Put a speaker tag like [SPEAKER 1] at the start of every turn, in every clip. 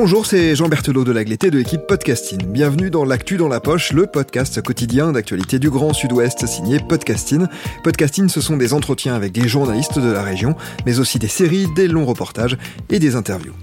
[SPEAKER 1] Bonjour, c'est Jean Berthelot de l'Agleté de l'équipe Podcasting. Bienvenue dans L'actu dans la poche, le podcast quotidien d'actualité du Grand Sud-Ouest signé Podcasting. Podcasting, ce sont des entretiens avec des journalistes de la région, mais aussi des séries, des longs reportages et des interviews.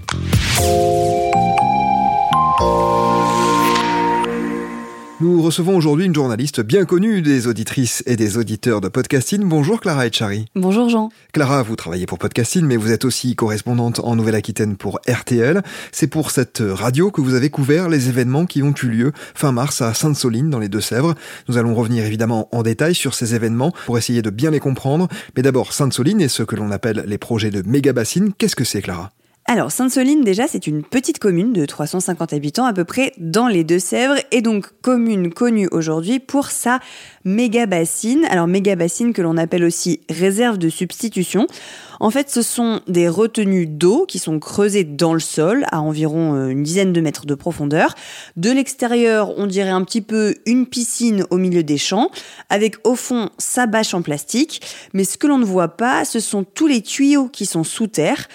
[SPEAKER 1] Nous recevons aujourd'hui une journaliste bien connue des auditrices et des auditeurs de Podcasting. Bonjour Clara Etchari.
[SPEAKER 2] Bonjour Jean.
[SPEAKER 1] Clara, vous travaillez pour Podcasting, mais vous êtes aussi correspondante en Nouvelle-Aquitaine pour RTL. C'est pour cette radio que vous avez couvert les événements qui ont eu lieu fin mars à Sainte-Soline dans les Deux-Sèvres. Nous allons revenir évidemment en détail sur ces événements pour essayer de bien les comprendre. Mais d'abord, Sainte-Soline et ce que l'on appelle les projets de méga bassines. Qu'est-ce que c'est Clara?
[SPEAKER 2] Alors, Sainte-Soline, déjà, c'est une petite commune de 350 habitants à peu près dans les Deux-Sèvres et donc commune connue aujourd'hui pour sa méga bassine. Alors, méga bassine que l'on appelle aussi réserve de substitution. En fait, ce sont des retenues d'eau qui sont creusées dans le sol à environ euh, une dizaine de mètres de profondeur. De l'extérieur, on dirait un petit peu une piscine au milieu des champs, avec au fond sa bâche en plastique. Mais ce que l'on ne voit pas, ce sont tous les tuyaux qui sont sous terre.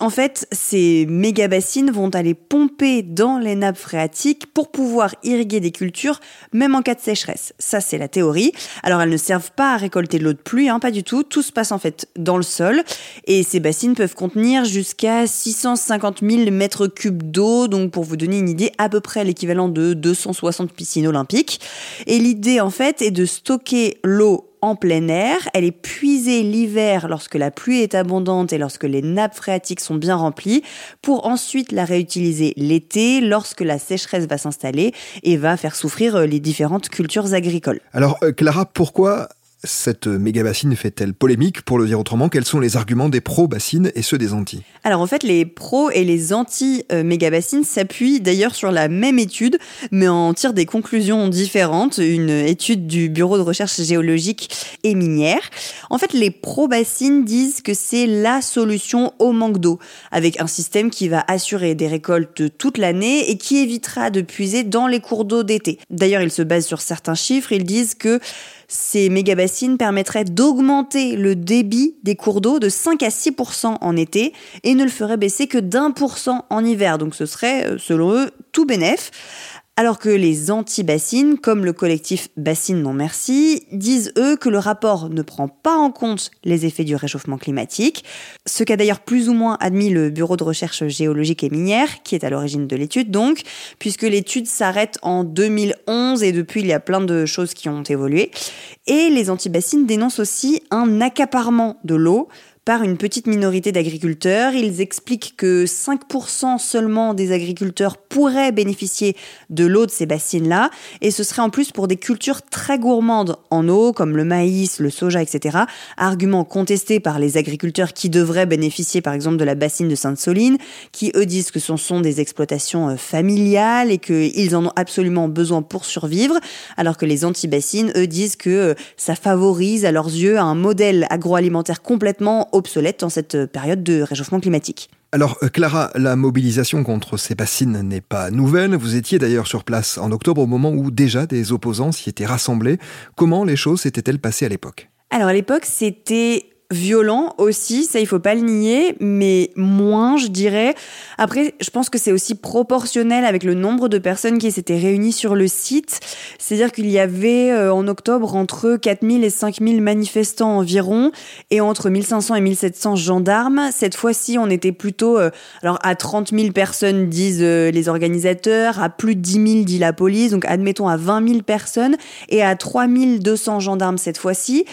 [SPEAKER 2] En fait, ces méga bassines vont aller pomper dans les nappes phréatiques pour pouvoir irriguer des cultures, même en cas de sécheresse. Ça, c'est la théorie. Alors, elles ne servent pas à récolter l'eau de pluie, hein, pas du tout. Tout se passe en fait dans le sol. Et ces bassines peuvent contenir jusqu'à 650 000 mètres cubes d'eau. Donc, pour vous donner une idée, à peu près l'équivalent de 260 piscines olympiques. Et l'idée, en fait, est de stocker l'eau en plein air. Elle est puisée l'hiver lorsque la pluie est abondante et lorsque les nappes phréatiques sont bien remplies pour ensuite la réutiliser l'été lorsque la sécheresse va s'installer et va faire souffrir euh, les différentes cultures agricoles.
[SPEAKER 1] Alors euh, Clara, pourquoi cette méga bassine fait-elle polémique Pour le dire autrement, quels sont les arguments des pro-bassines et ceux des anti?
[SPEAKER 2] Alors en fait, les pros et les anti-méga bassines s'appuient d'ailleurs sur la même étude, mais en tirent des conclusions différentes. Une étude du Bureau de recherche géologique et minière. En fait, les pro-bassines disent que c'est la solution au manque d'eau, avec un système qui va assurer des récoltes toute l'année et qui évitera de puiser dans les cours d'eau d'été. D'ailleurs, ils se basent sur certains chiffres. Ils disent que ces méga-bassines permettraient d'augmenter le débit des cours d'eau de 5 à 6% en été et ne le feraient baisser que d'un pour en hiver. Donc ce serait, euh, selon eux, tout bénef alors que les anti-bassines, comme le collectif Bassines Non Merci, disent eux que le rapport ne prend pas en compte les effets du réchauffement climatique, ce qu'a d'ailleurs plus ou moins admis le Bureau de recherche géologique et minière, qui est à l'origine de l'étude donc, puisque l'étude s'arrête en 2011 et depuis il y a plein de choses qui ont évolué. Et les anti-bassines dénoncent aussi un accaparement de l'eau, par une petite minorité d'agriculteurs. Ils expliquent que 5% seulement des agriculteurs pourraient bénéficier de l'eau de ces bassines-là, et ce serait en plus pour des cultures très gourmandes en eau, comme le maïs, le soja, etc. Argument contesté par les agriculteurs qui devraient bénéficier par exemple de la bassine de Sainte-Soline, qui eux disent que ce sont des exploitations euh, familiales et qu'ils en ont absolument besoin pour survivre, alors que les anti-bassines, eux, disent que euh, ça favorise à leurs yeux un modèle agroalimentaire complètement obsolète dans cette période de réchauffement climatique.
[SPEAKER 1] Alors euh, Clara, la mobilisation contre ces bassines n'est pas nouvelle. Vous étiez d'ailleurs sur place en octobre au moment où déjà des opposants s'y étaient rassemblés. Comment les choses s'étaient-elles passées à l'époque?
[SPEAKER 2] Alors à l'époque, c'était violent aussi, ça il faut pas le nier, mais moins je dirais. Après, je pense que c'est aussi proportionnel avec le nombre de personnes qui s'étaient réunies sur le site. C'est-à-dire qu'il y avait euh, en octobre entre 4000 et 5000 manifestants environ et entre 1500 et 1700 gendarmes. Cette fois-ci, on était plutôt euh, alors à 30 000 personnes disent euh, les organisateurs, à plus de 10 000 dit la police, donc admettons à 20 000 personnes et à 3200 gendarmes cette fois-ci.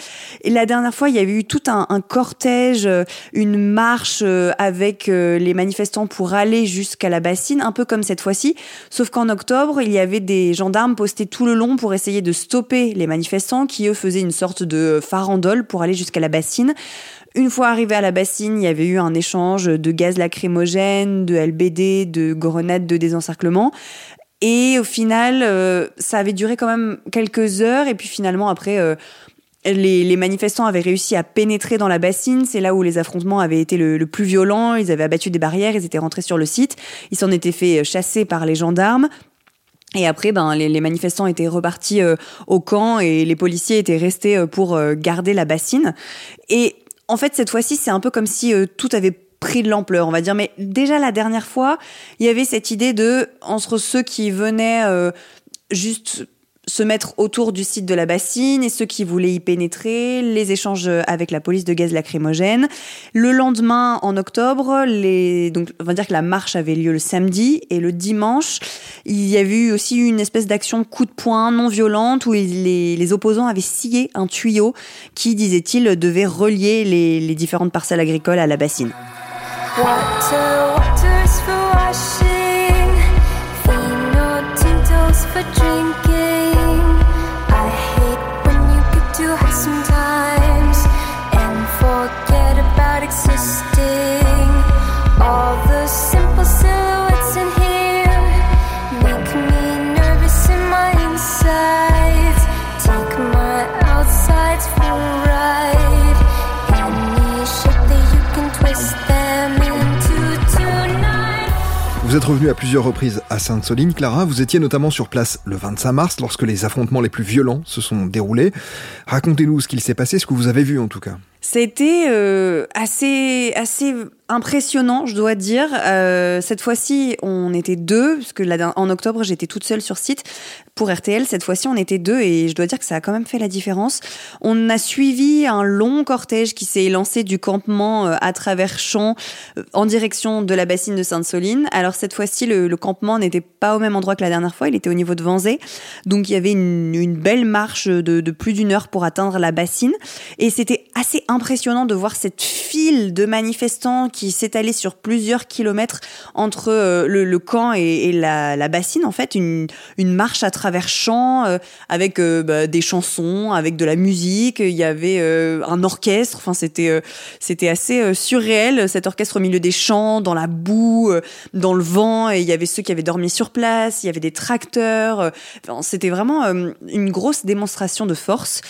[SPEAKER 2] Et la dernière fois, il y avait eu tout un un, cortège, une marche avec les manifestants pour aller jusqu'à la bassine, un peu comme cette fois-ci. Sauf qu'en octobre, il y avait des gendarmes postés tout le long pour essayer de stopper les manifestants qui, eux, faisaient une sorte de farandole pour aller jusqu'à la bassine. Une fois arrivé à la bassine, il y avait eu un échange de gaz lacrymogène, de LBD, de grenades de désencerclement. Et au final, euh, ça avait duré quand même quelques heures. Et puis finalement, après, euh, les, manifestants avaient réussi à pénétrer dans la bassine. C'est là où les affrontements avaient été le, plus violents. Ils avaient abattu des barrières, ils étaient rentrés sur le site. Ils s'en étaient fait chasser par les gendarmes. Et après, ben, les, manifestants étaient repartis euh, au camp et les policiers étaient restés pour garder la bassine. Et en fait, cette fois-ci, c'est un peu comme si tout avait pris de l'ampleur, on va dire. Mais déjà la dernière fois, il y avait cette idée de entre ceux qui venaient euh, juste se mettre autour du site de la bassine et ceux qui voulaient y pénétrer, les échanges avec la police de gaz lacrymogène. Le lendemain, en octobre, donc on va dire que la marche avait lieu le samedi et le dimanche, il y avait eu aussi une espèce d'action coup de poing non violente où les, opposants avaient scié un tuyau qui, disait-il, devait relier les, différentes parcelles agricoles à la bassine.
[SPEAKER 1] Êtes revenu à plusieurs reprises à Sainte-Soline. Clara, vous étiez notamment sur place le 25 mars lorsque les affrontements les plus violents se sont déroulés. Racontez-nous ce qu'il s'est passé, ce que vous avez vu en tout cas.
[SPEAKER 2] C'était euh, assez assez impressionnant, je dois dire. Euh, cette fois-ci, on était deux, parce que là, en octobre, j'étais toute seule sur site pour RTL. Cette fois-ci, on était deux, et je dois dire que ça a quand même fait la différence. On a suivi un long cortège qui s'est lancé du campement euh, à travers champs en direction de la bassine de Sainte-Soline. Alors cette fois-ci, le, campement n'était pas au même endroit que la dernière fois, il était au niveau de Vanzé. Donc il y avait une, belle marche de, plus d'une heure pour atteindre la bassine, et c'était assez impressionnant de voir cette file de manifestants s'étalait sur plusieurs kilomètres entre euh, le, camp et, la, bassine. En fait, une, une marche à travers champs euh, avec euh, bah, des chansons, avec de la musique. Il y avait un orchestre. Enfin, c'était c'était assez surréel. Cet orchestre au milieu des champs, dans la boue, dans le vent. Et il y avait ceux qui avaient dormi sur place. Il y avait des tracteurs. c'était vraiment une grosse démonstration de force.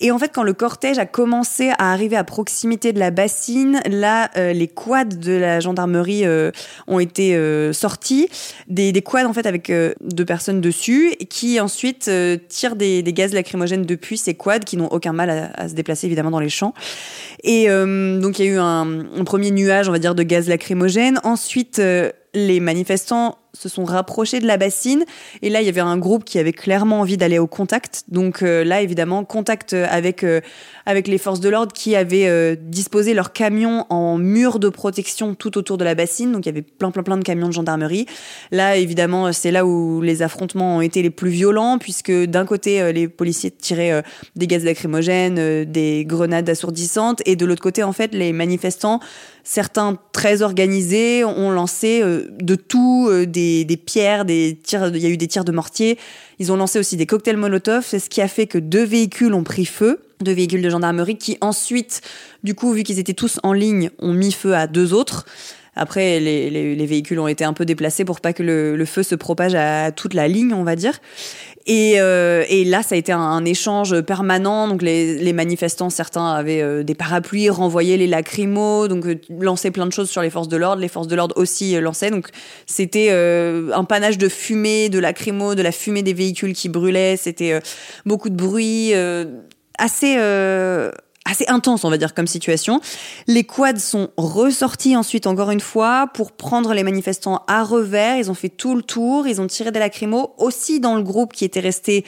[SPEAKER 2] Et en fait, quand le cortège a commencé à arriver à proximité de la bassine, là, euh, les quads de la gendarmerie euh, ont été euh, sortis. Des, des, quads, en fait, avec deux personnes dessus, qui ensuite tirent des, gaz lacrymogènes depuis ces quads, qui n'ont aucun mal à, à, se déplacer, évidemment, dans les champs. Et donc, il y a eu un, un, premier nuage, on va dire, de gaz lacrymogène. Ensuite, les manifestants se sont rapprochés de la bassine. Et là il y avait un groupe qui avait clairement envie d'aller au contact. Donc euh, là évidemment contact avec euh, avec les forces de l'ordre qui avaient euh, disposé leurs camions en mur de protection tout autour de la bassine. Donc il y avait plein plein plein de camions de gendarmerie. Là évidemment c'est là où les affrontements ont été les plus violents puisque d'un côté les policiers tiraient des gaz lacrymogènes des grenades assourdissantes. Et de l'autre côté en fait les manifestants certains très organisés ont lancé de tout des des, pierres, des tirs, il y a eu des tirs de mortier. Ils ont lancé aussi des cocktails Molotov. C'est ce qui a fait que deux véhicules ont pris feu, deux véhicules de gendarmerie qui ensuite, du coup, vu qu'ils étaient tous en ligne, ont mis feu à deux autres. Après, les, véhicules ont été un peu déplacés pour pas que le, feu se propage à toute la ligne, on va dire. Et, euh, là, ça a été un, échange permanent. Donc, les, manifestants, certains avaient euh, des parapluies, renvoyaient les lacrymos, donc euh, lançaient plein de choses sur les forces de l'ordre. Les forces de l'ordre aussi lançaient. Donc, c'était un panache de fumée, de lacrymos, de la fumée des véhicules qui brûlaient. C'était beaucoup de bruit, assez assez intense, on va dire, comme situation. Les quads sont ressortis ensuite, encore une fois, pour prendre les manifestants à revers. Ils ont fait tout le tour, ils ont tiré des lacrymos, aussi dans le groupe qui était resté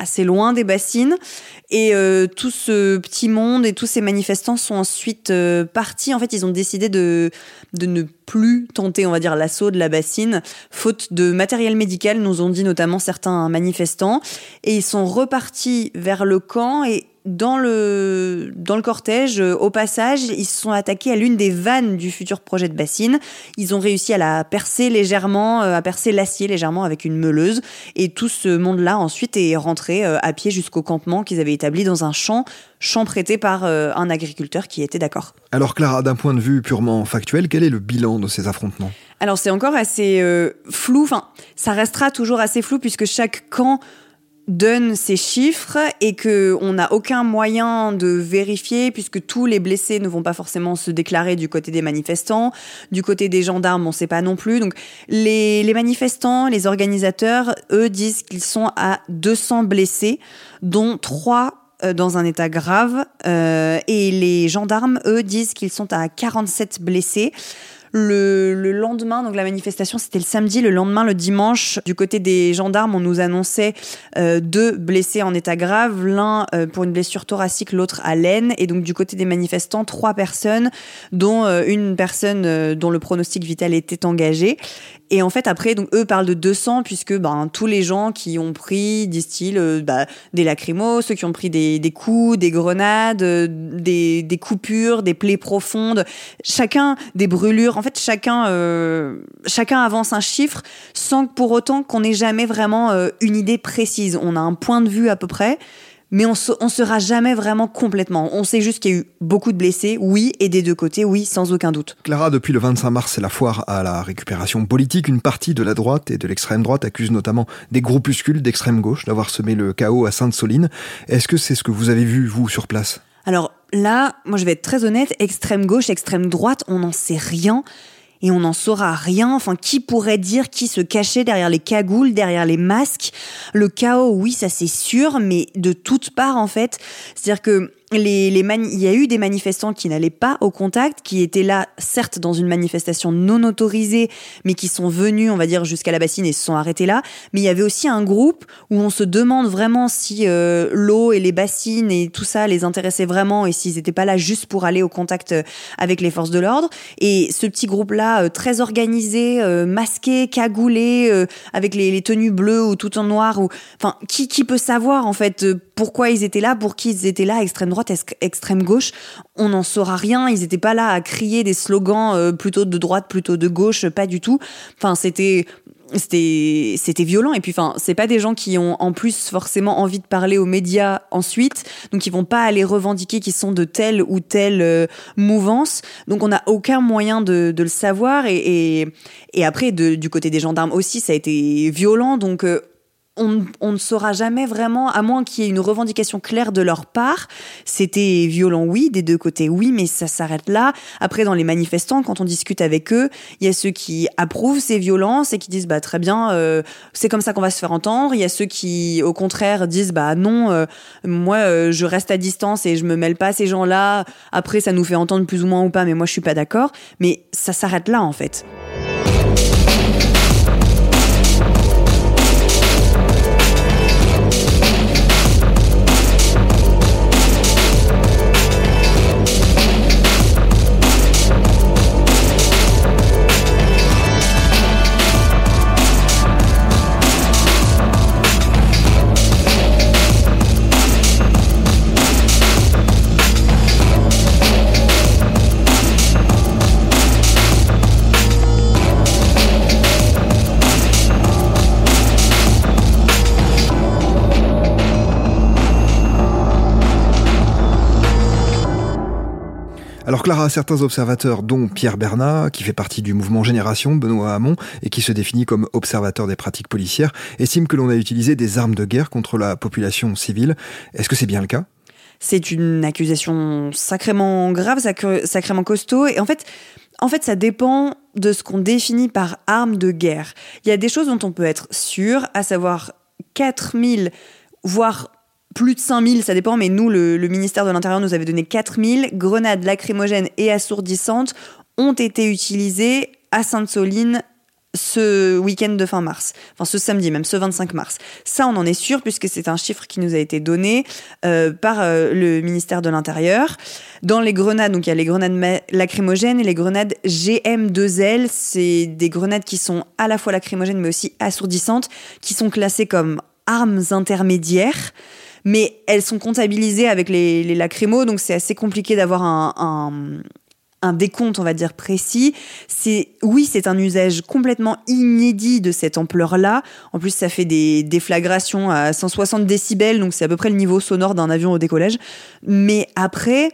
[SPEAKER 2] assez loin des bassines. Et euh, tout ce petit monde et tous ces manifestants sont ensuite euh, partis. En fait, ils ont décidé de, de ne plus tenter, on va dire, l'assaut de la bassine, faute de matériel médical, nous ont dit notamment certains manifestants. Et ils sont repartis vers le camp dans le, dans le cortège, euh, au passage, ils se sont attaqués à l'une des vannes du futur projet de bassine. Ils ont réussi à la percer légèrement, euh, à percer l'acier légèrement avec une meuleuse. Et tout ce monde-là, ensuite, est rentré euh, à pied jusqu'au campement qu'ils avaient établi dans un champ, champ prêté par un agriculteur qui était d'accord.
[SPEAKER 1] Alors Clara, d'un point de vue purement factuel, quel est le bilan de ces affrontements?
[SPEAKER 2] Alors c'est encore assez flou, enfin ça restera toujours assez flou puisque chaque camp donne ces chiffres et que on n'a aucun moyen de vérifier puisque tous les blessés ne vont pas forcément se déclarer du côté des manifestants, du côté des gendarmes on ne sait pas non plus. Donc les, les manifestants, les organisateurs, eux disent qu'ils sont à 200 blessés, dont 3 euh, dans un état grave euh, et les gendarmes, eux, disent qu'ils sont à 47 blessés. Le, lendemain, donc la manifestation, c'était le samedi. Le lendemain, le dimanche, du côté des gendarmes, on nous annonçait euh, deux blessés en état grave, l'un euh, pour une blessure thoracique, l'autre à l'aine. Et donc du côté des manifestants, trois personnes, dont euh, une personne dont le pronostic vital était engagé. Et en fait, après, donc eux parlent de 200 puisque ben tous les gens qui ont pris, disent-ils, bah, des lacrymos, ceux qui ont pris des, des coups, des grenades, des, des coupures, des plaies profondes, chacun des brûlures en fait, chacun, euh, chacun avance un chiffre sans pour autant qu'on ait jamais vraiment euh, une idée précise. On a un point de vue à peu près, mais on ne sera jamais vraiment complètement. On sait juste qu'il y a eu beaucoup de blessés, oui, et des deux côtés, oui, sans aucun doute.
[SPEAKER 1] Clara, depuis le 25 mars, c'est la foire à la récupération politique. Une partie de la droite et de l'extrême droite accuse notamment des groupuscules d'extrême gauche d'avoir semé le chaos à Sainte-Soline. Est-ce que c'est ce que vous avez vu, vous, sur place?
[SPEAKER 2] Alors là, moi je vais être très honnête, extrême gauche, extrême droite, on n'en sait rien et on n'en saura rien. Enfin, qui pourrait dire qui se cachait derrière les cagoules, derrière les masques? Le chaos, oui, ça c'est sûr, mais de toutes parts en fait. C'est-à-dire que les, les il y a eu des manifestants qui n'allaient pas au contact, qui étaient là, certes, dans une manifestation non autorisée, mais qui sont venus, on va dire, jusqu'à la bassine et se sont arrêtés là. Mais il y avait aussi un groupe où on se demande vraiment si euh, l'eau et les bassines et tout ça les intéressait vraiment et s'ils n'étaient pas là juste pour aller au contact euh, avec les forces de l'ordre. Et ce petit groupe-là, euh, très organisé, masqué, cagoulé, avec les, les, tenues bleues ou tout en noir, ou enfin, qui, qui peut savoir en fait pourquoi ils étaient là, pour qui ils étaient là, extrême droite extrême gauche, on n'en saura rien. Ils n'étaient pas là à crier des slogans euh, plutôt de droite, plutôt de gauche, pas du tout. Enfin, c'était c'était c'était violent. Et puis enfin c'est pas des gens qui ont en plus forcément envie de parler aux médias ensuite. Donc ils vont pas aller revendiquer qu'ils sont de telle ou telle euh, mouvance. Donc on n'a aucun moyen de, le savoir. Et, et, après du côté des gendarmes aussi ça a été violent. Donc euh, on, ne saura jamais vraiment, à moins qu'il y ait une revendication claire de leur part. C'était violent, oui, des deux côtés, oui, mais ça s'arrête là. Après, dans les manifestants, quand on discute avec eux, il y a ceux qui approuvent ces violences et qui disent, bah très bien, euh, c'est comme ça qu'on va se faire entendre. Il y a ceux qui, au contraire, disent, bah non, euh, moi, euh, je reste à distance et je me mêle pas à ces gens-là. Après, ça nous fait entendre plus ou moins ou pas, mais moi, je suis pas d'accord. Mais ça s'arrête là, en fait.
[SPEAKER 1] Alors Clara, certains observateurs, dont Pierre Bernat, qui fait partie du mouvement Génération, Benoît Hamon, et qui se définit comme observateur des pratiques policières, estiment que l'on a utilisé des armes de guerre contre la population civile. Est-ce que c'est bien le cas?
[SPEAKER 2] C'est une accusation sacrément grave, sacrément costaud, et en fait, en fait, ça dépend de ce qu'on définit par arme de guerre. Il y a des choses dont on peut être sûr, à savoir 4000, voire plus de 5000, ça dépend, mais nous, le, ministère de l'Intérieur nous avait donné 4000 grenades lacrymogènes et assourdissantes ont été utilisées à Sainte-Soline ce week-end de fin mars, enfin ce samedi même, ce 25 mars. Ça, on en est sûr puisque c'est un chiffre qui nous a été donné euh, par euh, le ministère de l'Intérieur. Dans les grenades, donc il y a les grenades lacrymogènes et les grenades GM2L. C'est des grenades qui sont à la fois lacrymogènes mais aussi assourdissantes, qui sont classées comme armes intermédiaires mais elles sont comptabilisées avec les, les lacrymos, donc c'est assez compliqué d'avoir un, décompte, on va dire, précis. C'est, oui, c'est un usage complètement inédit de cette ampleur-là. En plus, ça fait des déflagrations à 160 décibels, donc c'est à peu près le niveau sonore d'un avion au décollage. Mais après,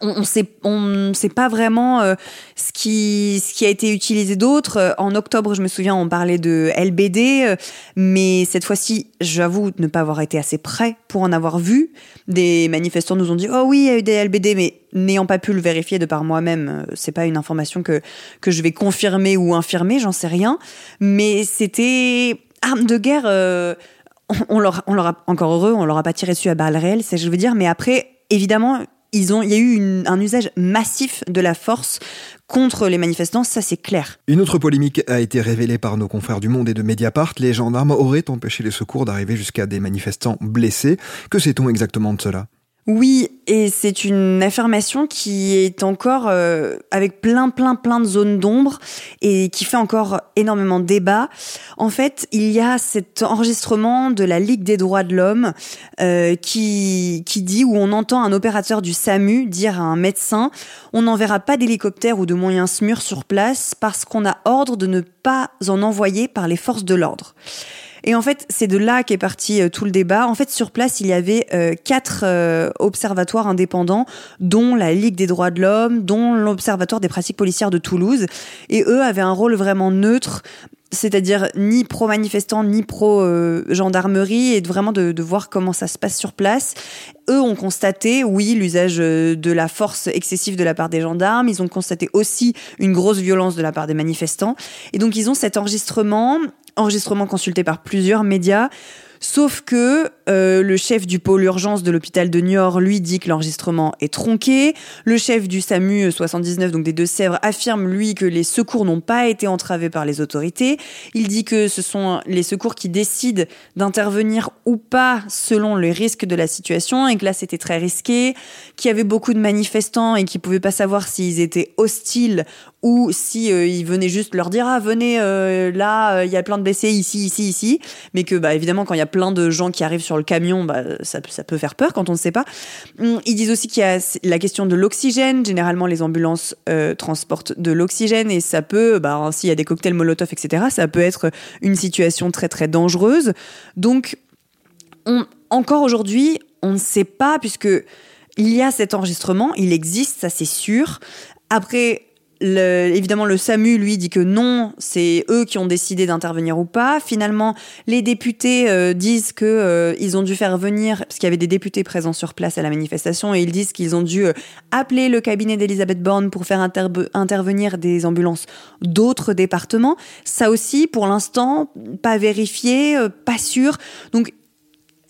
[SPEAKER 2] on ne sait, on sait pas vraiment euh, ce, qui, ce qui a été utilisé d'autre. Euh, en octobre, je me souviens, on parlait de LBD, euh, mais cette fois-ci, j'avoue ne pas avoir été assez près pour en avoir vu. Des manifestants nous ont dit Oh oui, il y a eu des LBD, mais n'ayant pas pu le vérifier de par moi-même, c'est pas une information que, que je vais confirmer ou infirmer, j'en sais rien. Mais c'était arme de guerre. on, leur, on leur a, encore heureux, on leur a pas tiré dessus à balles réelles, c'est je veux dire, mais après, évidemment, il y a eu un usage massif de la force contre les manifestants, ça c'est clair.
[SPEAKER 1] Une autre polémique a été révélée par nos confrères du Monde et de Mediapart. Les gendarmes auraient empêché les secours d'arriver jusqu'à des manifestants blessés. Que sait-on exactement de cela?
[SPEAKER 2] Oui, et c'est une affirmation qui est encore euh, avec plein, plein, plein de zones d'ombre et qui fait encore énormément de débat. En fait, il y a cet enregistrement de la Ligue des droits de l'homme euh, qui, qui dit, où on entend un opérateur du SAMU dire à un médecin, on n'enverra pas d'hélicoptère ou de moyens SMUR sur place parce qu'on a ordre de ne pas en envoyer par les forces de l'ordre. Et en fait, c'est de là qu'est parti euh, tout le débat. En fait, sur place, il y avait euh, quatre euh, observatoires indépendants, dont la Ligue des droits de l'homme, dont l'Observatoire des pratiques policières de Toulouse. Et eux avaient un rôle vraiment neutre c'est-à-dire ni pro manifestant ni pro gendarmerie et vraiment de, de, voir comment ça se passe sur place. Eux ont constaté, oui, l'usage de la force excessive de la part des gendarmes. Ils ont constaté aussi une grosse violence de la part des manifestants. Et donc ils ont cet enregistrement enregistrement consulté par plusieurs médias. Sauf que euh, le chef du pôle urgence de l'hôpital de Niort, lui, dit que l'enregistrement est tronqué. Le chef du SAMU 79, donc des Deux-Sèvres, affirme, lui, que les secours n'ont pas été entravés par les autorités. Il dit que ce sont les secours qui décident d'intervenir ou pas selon les risques de la situation et que là, c'était très risqué, qu'il y avait beaucoup de manifestants et qu'ils pouvaient pas savoir s'ils étaient hostiles ou si euh, ils venaient juste leur dire ah venez euh, là il y a plein de blessés ici ici ici mais que bah évidemment quand il y a plein de gens qui arrivent sur le camion bah ça, peut faire peur quand on ne sait pas. Hum, ils disent aussi qu'il y a la question de l'oxygène. Généralement les ambulances euh, transportent de l'oxygène et ça peut bah s'il y a des cocktails molotov etc ça peut être une situation très très dangereuse. Donc on, encore aujourd'hui on ne sait pas puisque il y a cet enregistrement il existe ça c'est sûr. Après évidemment, le SAMU, lui, dit que non, c'est eux qui ont décidé d'intervenir ou pas. Finalement, les députés euh, disent que euh, ils ont dû faire venir, parce qu'il y avait des députés présents sur place à la manifestation, et ils disent qu'ils ont dû euh, appeler le cabinet d'Elisabeth Borne pour faire intervenir des ambulances d'autres départements. Ça aussi, pour l'instant, pas vérifié, pas sûr. Donc,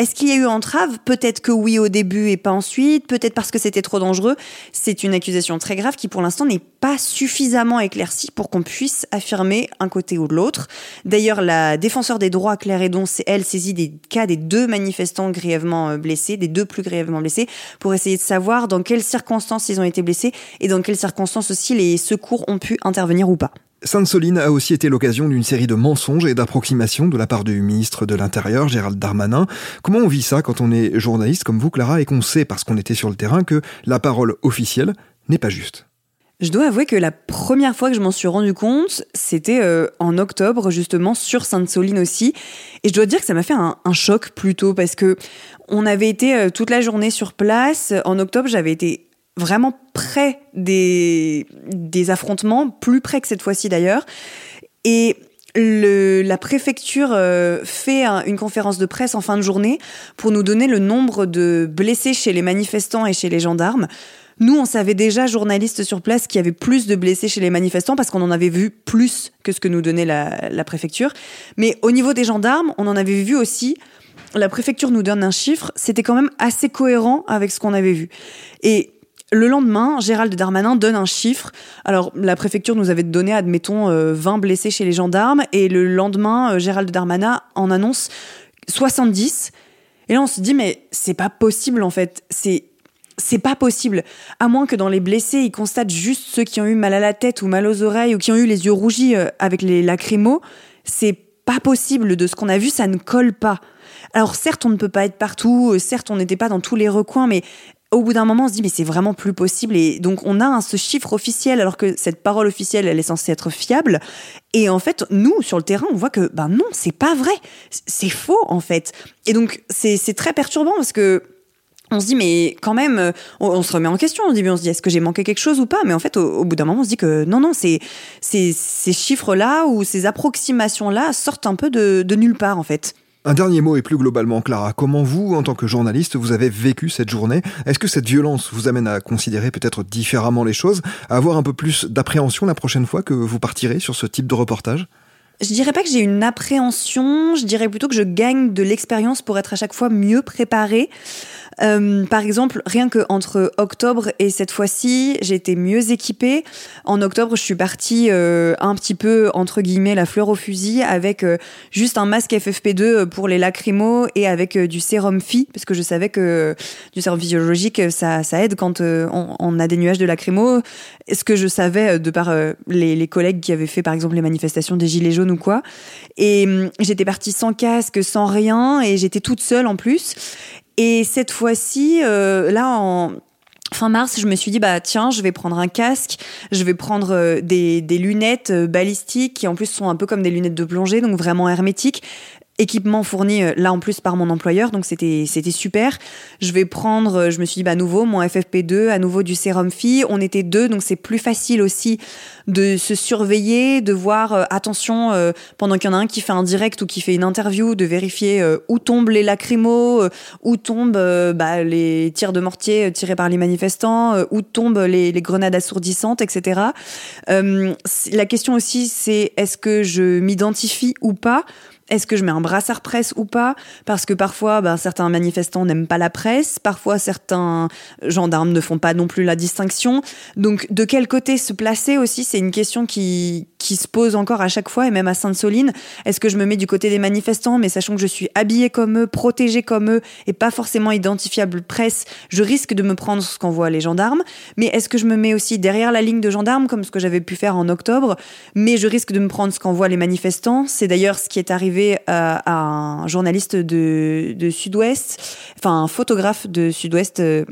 [SPEAKER 2] est-ce qu'il y a eu entrave? Peut-être que oui au début et pas ensuite, peut-être parce que c'était trop dangereux. C'est une accusation très grave qui pour l'instant n'est pas suffisamment éclaircie pour qu'on puisse affirmer un côté ou l'autre. D'ailleurs, la défenseur des droits Claire Edon, elle saisit des cas des deux manifestants grièvement euh, blessés, des deux plus grièvement blessés, pour essayer de savoir dans quelles circonstances ils ont été blessés et dans quelles circonstances aussi les secours ont pu intervenir ou pas.
[SPEAKER 1] Sainte-Soline a aussi été l'occasion d'une série de mensonges et d'approximations de la part du ministre de l'Intérieur, Gérald Darmanin. Comment on vit ça quand on est journaliste comme vous, Clara, et qu'on sait, parce qu'on était sur le terrain, que la parole officielle n'est pas juste?
[SPEAKER 2] Je dois avouer que la première fois que je m'en suis rendu compte, c'était euh, en octobre, justement, sur Sainte-Soline aussi. Et je dois dire que ça m'a fait un, choc plutôt, parce que on avait été euh, toute la journée sur place. En octobre, j'avais été vraiment près des, affrontements, plus près que cette fois-ci d'ailleurs. Et la préfecture euh, fait une conférence de presse en fin de journée pour nous donner le nombre de blessés chez les manifestants et chez les gendarmes. Nous, on savait déjà, journalistes sur place, qu'il y avait plus de blessés chez les manifestants parce qu'on en avait vu plus que ce que nous donnait la, la préfecture. Mais au niveau des gendarmes, on en avait vu aussi. La préfecture nous donne un chiffre, c'était quand même assez cohérent avec ce qu'on avait vu. Et le lendemain, Gérald Darmanin donne un chiffre. Alors, la préfecture nous avait donné, admettons, 20 euh, blessés chez les gendarmes. Et le lendemain, euh, Gérald Darmanin en annonce 70. Et là, on se dit, mais c'est pas possible, en fait. C'est c'est pas possible. À moins que dans les blessés, ils constatent juste ceux qui ont eu mal à la tête ou mal aux oreilles ou qui ont eu les yeux rougis euh, avec les lacrymos. C'est pas possible. De ce qu'on a vu, ça ne colle pas. Alors certes, on ne peut pas être partout, certes, on n'était pas dans tous les recoins, mais au bout d'un moment, on se dit mais c'est vraiment plus possible. Et donc on a ce chiffre officiel alors que cette parole officielle elle est censée être fiable. Et en fait nous sur le terrain on voit que ben non c'est pas vrai. C'est faux en fait. Et donc c'est très perturbant parce que on se dit mais quand même on, se remet en question. On se dit est-ce que j'ai manqué quelque chose ou pas? Mais en fait au, bout d'un moment on se dit que non non c'est ces chiffres là ou ces approximations là sortent un peu de, de nulle part en fait
[SPEAKER 1] un dernier mot et plus globalement, Clara, comment vous, en tant que journaliste, vous avez vécu cette journée? Est-ce que cette violence vous amène à considérer peut-être différemment les choses, à avoir un peu plus d'appréhension la prochaine fois que vous partirez sur ce type de reportage?
[SPEAKER 2] Je dirais pas que j'ai une appréhension, je dirais plutôt que je gagne de l'expérience pour être à chaque fois mieux préparée. Euh, par exemple, rien que entre octobre et cette fois-ci, j'ai été mieux équipée. En octobre, je suis partie euh, un petit peu entre guillemets la fleur au fusil avec euh, juste un masque FFP2 pour les lacrymos et avec du sérum phi parce que je savais que du sérum physiologique ça, aide quand on, a des nuages de lacrymos. Ce que je savais de par les collègues qui avaient fait par exemple les manifestations des gilets jaunes ou quoi. Et hum, j'étais partie sans casque, sans rien et j'étais toute seule en plus. Et cette fois-ci, euh, là, en fin mars, je me suis dit, bah tiens, je vais prendre un casque, je vais prendre euh, des, lunettes euh, balistiques qui en plus sont un peu comme des lunettes de plongée, donc vraiment hermétiques équipement fourni euh, là en plus par mon employeur, donc c'était c'était super. Je vais prendre, euh, je me suis dit bah à nouveau mon FFP2, à nouveau du sérum Phi. On était deux, donc c'est plus facile aussi de se surveiller, de voir euh, attention pendant qu'il y en a un qui fait un direct ou qui fait une interview, de vérifier où tombent les lacrymos, où tombent bah, les tirs de mortier tirés par les manifestants, où tombent les grenades assourdissantes, etc. la question aussi c'est est-ce que je m'identifie ou pas? Est-ce que je mets un brassard presse ou pas? Parce que parfois, ben, certains manifestants n'aiment pas la presse, parfois certains gendarmes ne font pas non plus la distinction. Donc, de quel côté se placer aussi, c'est une question qui, qui se pose encore à chaque fois, et même à Sainte-Soline. Est-ce que je me mets du côté des manifestants, mais sachant que je suis habillée comme eux, protégée comme eux, et pas forcément identifiable presse, je risque de me prendre ce qu'envoient les gendarmes. Mais est-ce que je me mets aussi derrière la ligne de gendarmes, comme ce que j'avais pu faire en octobre, mais je risque de me prendre ce qu'envoient les manifestants C'est d'ailleurs ce qui est arrivé euh, à un journaliste de, Sud-Ouest, enfin un photographe de Sud-Ouest. Euh,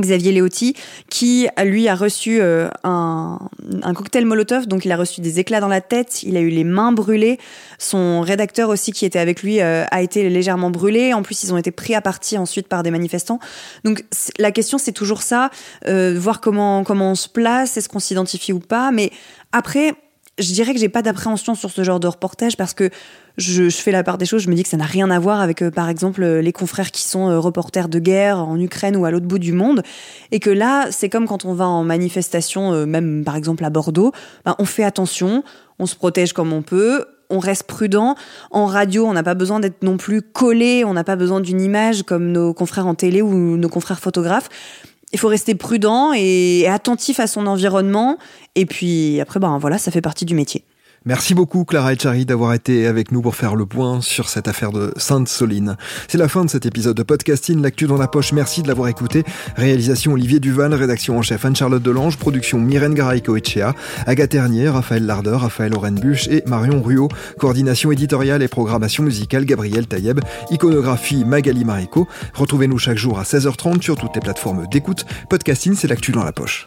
[SPEAKER 2] Xavier Léotti, qui lui a reçu euh, un, un, cocktail Molotov, donc il a reçu des éclats dans la tête, il a eu les mains brûlées. Son rédacteur aussi, qui était avec lui, a été légèrement brûlé. En plus, ils ont été pris à partie ensuite par des manifestants. Donc la question, c'est toujours ça, voir comment comment on se place, est-ce qu'on s'identifie ou pas. Mais après, je dirais que j'ai pas d'appréhension sur ce genre de reportage parce que je, fais la part des choses, je me dis que ça n'a rien à voir avec, euh, par exemple, euh, les confrères qui sont euh, reporters de guerre en Ukraine ou à l'autre bout du monde, et que là, c'est comme quand on va en manifestation, même par exemple à Bordeaux, ben, on fait attention, on se protège comme on peut, on reste prudent. En radio, on n'a pas besoin d'être non plus collé, on n'a pas besoin d'une image comme nos confrères en télé ou nos confrères photographes il faut rester prudent et attentif à son environnement. Et puis après, ben voilà, ça fait partie du métier.
[SPEAKER 1] Merci beaucoup Clara Echari d'avoir été avec nous pour faire le point sur cette affaire de Sainte-Soline. C'est la fin de cet épisode de podcasting, l'actu dans la poche. Merci de l'avoir écouté. Réalisation Olivier Duval, rédaction en chef Anne-Charlotte Delange, production Myrène Garay-Coetchea, Agathe Ternier, Raphaël Larder, Raphaël Orenbuch et Marion Ruot. Coordination éditoriale et programmation musicale Gabriel Taïeb, iconographie Magali Marico. Retrouvez-nous chaque jour à 16h30 sur toutes les plateformes d'écoute. Podcasting, c'est l'actu dans la poche.